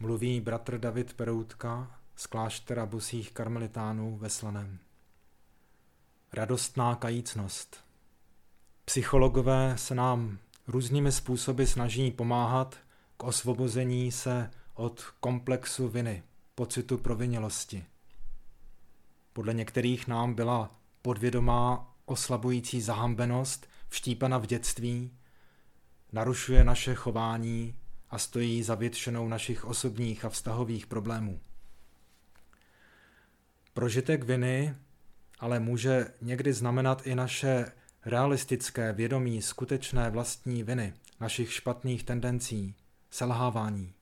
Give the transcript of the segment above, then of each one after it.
milý bratr David Peroutka z kláštera bosých karmelitánů ve Slaném. Radostná kajícnost. Psychologové se nám různými způsoby snaží pomáhat k osvobození se od komplexu viny, pocitu provinělosti. Podle některých nám byla podvědomá oslabující zahambenost vštípana v dětství, narušuje naše chování a stojí za většinou našich osobních a vztahových problémů. Prožitek viny ale může někdy znamenat i naše realistické vědomí skutečné vlastní viny, našich špatných tendencí, selhávání.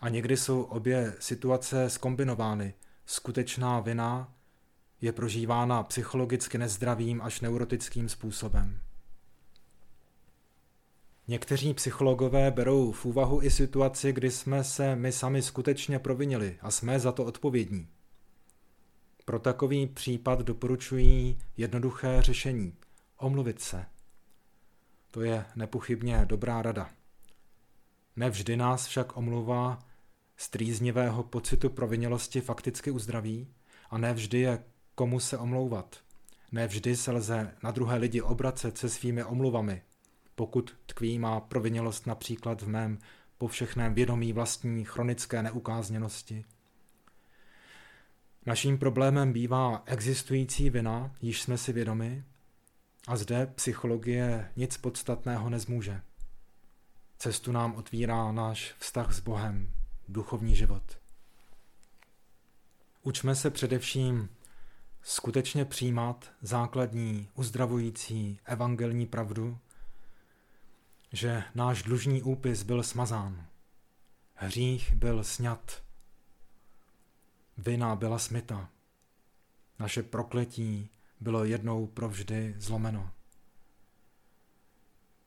A někdy jsou obě situace skombinovány. Skutečná vina je prožívána psychologicky nezdravým až neurotickým způsobem. Někteří psychologové berou v úvahu i situaci, kdy jsme se my sami skutečně provinili a jsme za to odpovědní. Pro takový případ doporučují jednoduché řešení. Omluvit se. To je nepochybně dobrá rada. Nevždy nás však omluva z trýznivého pocitu provinělosti fakticky uzdraví a nevždy je komu se omlouvat. Nevždy se lze na druhé lidi obracet se svými omluvami, pokud tkví má provinělost například v mém povšechném vědomí vlastní chronické neukázněnosti. Naším problémem bývá existující vina, již jsme si vědomi, a zde psychologie nic podstatného nezmůže. Cestu nám otvírá náš vztah s Bohem, duchovní život. Učme se především skutečně přijímat základní, uzdravující evangelní pravdu, že náš dlužní úpis byl smazán, hřích byl sňat, vina byla smyta, naše prokletí bylo jednou provždy zlomeno.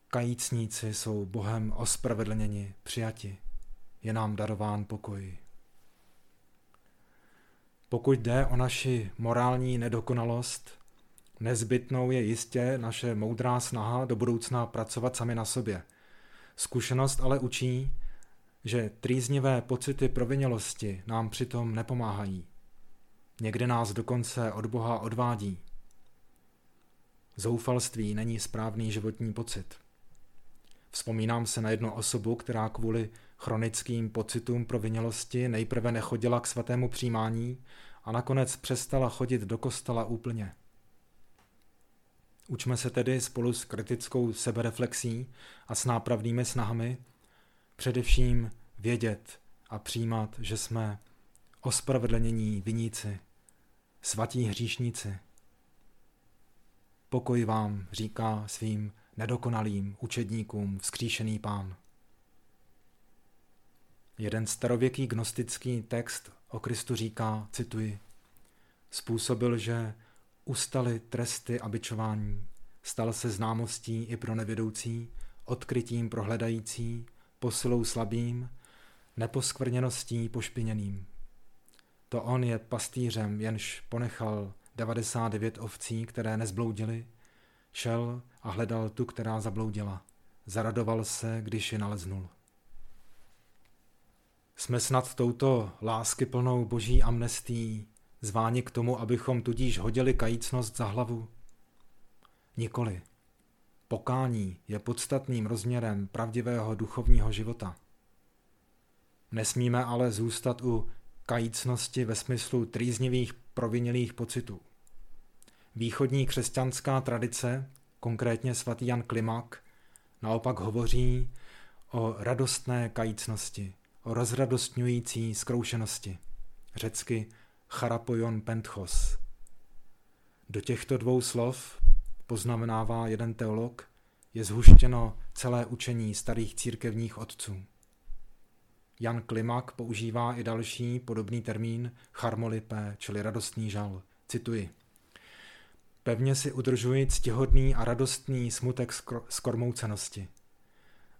Kajícníci jsou Bohem ospravedlněni, přijati, je nám darován pokoj. Pokud jde o naši morální nedokonalost, nezbytnou je jistě naše moudrá snaha do budoucna pracovat sami na sobě. Zkušenost ale učí, že trýznivé pocity provinělosti nám přitom nepomáhají. Někde nás dokonce od Boha odvádí. Zoufalství není správný životní pocit. Vzpomínám se na jednu osobu, která kvůli chronickým pocitům provinělosti nejprve nechodila k svatému přijímání a nakonec přestala chodit do kostela úplně. Učme se tedy spolu s kritickou sebereflexí a s nápravnými snahami především vědět a přijímat, že jsme ospravedlnění viníci, svatí hříšníci. Pokoj vám, říká svým nedokonalým učedníkům vzkříšený pán. Jeden starověký gnostický text o Kristu říká, cituji, způsobil, že ustaly tresty a byčování, stal se známostí i pro nevědoucí, odkrytím pro hledající, posilou slabým, neposkvrněností pošpiněným. To on je pastýřem, jenž ponechal 99 ovcí, které nezbloudily, šel a hledal tu, která zabloudila. Zaradoval se, když je naleznul. Jsme snad touto lásky plnou boží amnestí zváni k tomu, abychom tudíž hodili kajícnost za hlavu? Nikoli. Pokání je podstatným rozměrem pravdivého duchovního života. Nesmíme ale zůstat u kajícnosti ve smyslu trýznivých provinělých pocitů. Východní křesťanská tradice, konkrétně svatý Jan Klimak, naopak hovoří o radostné kajícnosti, o rozradostňující zkroušenosti, řecky charapojon pentchos. Do těchto dvou slov, poznamenává jeden teolog, je zhuštěno celé učení starých církevních otců. Jan Klimak používá i další podobný termín charmolipé, čili radostný žal. Cituji. Pevně si udržuji ctihodný a radostný smutek skormoucenosti.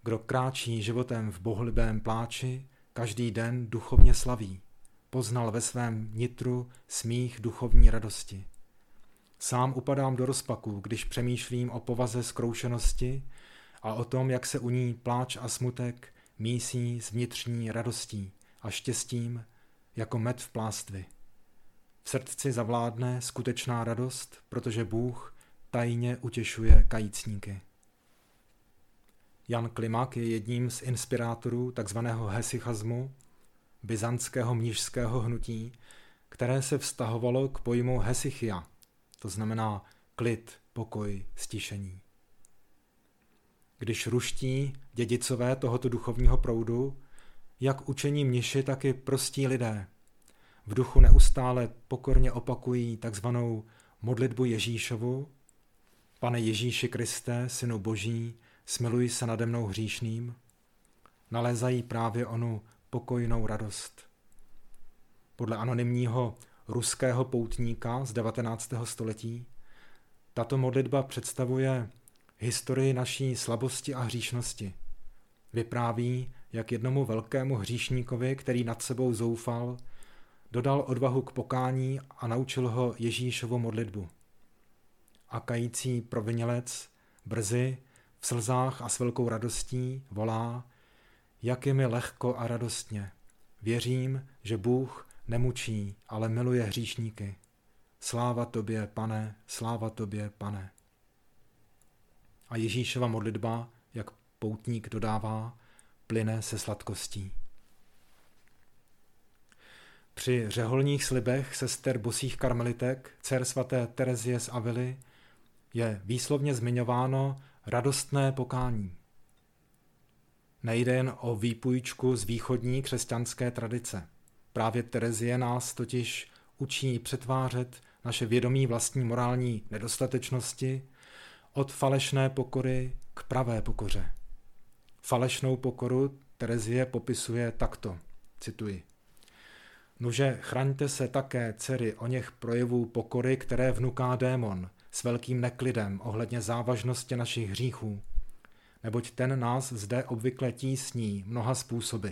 Kdo kráčí životem v bohlibém pláči, každý den duchovně slaví. Poznal ve svém nitru smích duchovní radosti. Sám upadám do rozpaku, když přemýšlím o povaze zkroušenosti a o tom, jak se u ní pláč a smutek mísí s vnitřní radostí a štěstím jako med v plástvi. V srdci zavládne skutečná radost, protože Bůh tajně utěšuje kajícníky. Jan Klimak je jedním z inspirátorů tzv. hesychazmu, byzantského mnížského hnutí, které se vztahovalo k pojmu hesychia, to znamená klid, pokoj, stišení. Když ruští dědicové tohoto duchovního proudu, jak učení mniši, tak i prostí lidé, v duchu neustále pokorně opakují takzvanou modlitbu Ježíšovu, Pane Ježíši Kriste, Synu Boží, smiluj se nade mnou hříšným, nalézají právě onu pokojnou radost. Podle anonymního ruského poutníka z 19. století tato modlitba představuje historii naší slabosti a hříšnosti. Vypráví, jak jednomu velkému hříšníkovi, který nad sebou zoufal, dodal odvahu k pokání a naučil ho Ježíšovu modlitbu. A kající provinělec brzy v slzách a s velkou radostí volá, jak je mi lehko a radostně. Věřím, že Bůh nemučí, ale miluje hříšníky. Sláva tobě, pane, sláva tobě, pane. A Ježíšova modlitba, jak poutník dodává, plyne se sladkostí. Při řeholních slibech sester bosých karmelitek, dcer svaté Terezie z Avily, je výslovně zmiňováno radostné pokání. Nejde jen o výpůjčku z východní křesťanské tradice. Právě Terezie nás totiž učí přetvářet naše vědomí vlastní morální nedostatečnosti od falešné pokory k pravé pokoře. Falešnou pokoru Terezie popisuje takto, cituji. Nuže chraňte se také, dcery, o něch projevů pokory, které vnuká démon, s velkým neklidem ohledně závažnosti našich hříchů, neboť ten nás zde obvykle tísní mnoha způsoby.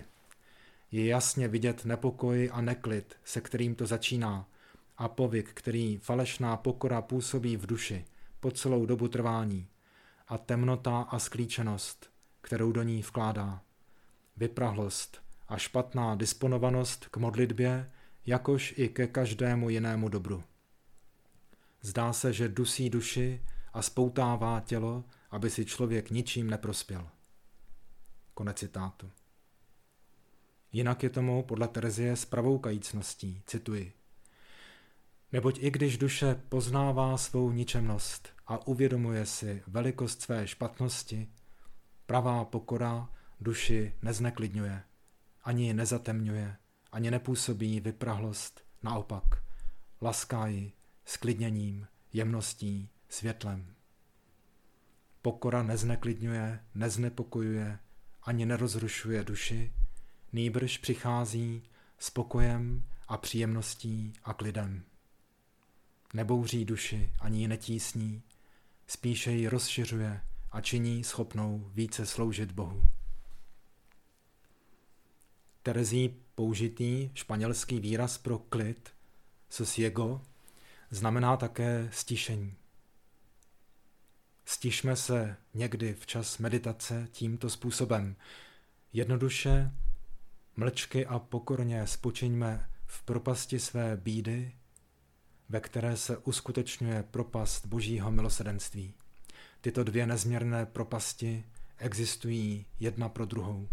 Je jasně vidět nepokoj a neklid, se kterým to začíná, a povyk, který falešná pokora působí v duši po celou dobu trvání, a temnota a sklíčenost, kterou do ní vkládá. Vyprahlost a špatná disponovanost k modlitbě, jakož i ke každému jinému dobru. Zdá se, že dusí duši a spoutává tělo, aby si člověk ničím neprospěl. Konec citátu. Jinak je tomu podle Terezie s pravou kajícností, cituji. Neboť i když duše poznává svou ničemnost a uvědomuje si velikost své špatnosti, pravá pokora duši nezneklidňuje, ani nezatemňuje, ani nepůsobí vyprahlost, naopak, laská ji sklidněním, jemností, světlem. Pokora nezneklidňuje, neznepokojuje, ani nerozrušuje duši, nýbrž přichází s pokojem a příjemností a klidem. Nebouří duši, ani ji netísní, spíše ji rozšiřuje a činí schopnou více sloužit Bohu. Terezí použitý španělský výraz pro klid, sosiego, znamená také stišení. Stišme se někdy v čas meditace tímto způsobem. Jednoduše, mlčky a pokorně spočiňme v propasti své bídy, ve které se uskutečňuje propast božího milosedenství. Tyto dvě nezměrné propasti existují jedna pro druhou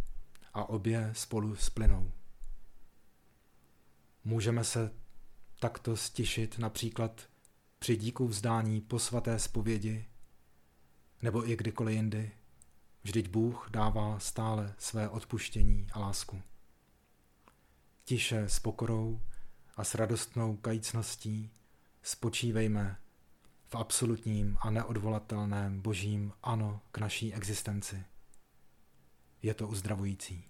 a obě spolu splynou. Můžeme se takto stišit například při díku vzdání po svaté zpovědi nebo i kdykoliv jindy. Vždyť Bůh dává stále své odpuštění a lásku. Tiše s pokorou a s radostnou kajícností spočívejme v absolutním a neodvolatelném božím ano k naší existenci. Je to uzdravující.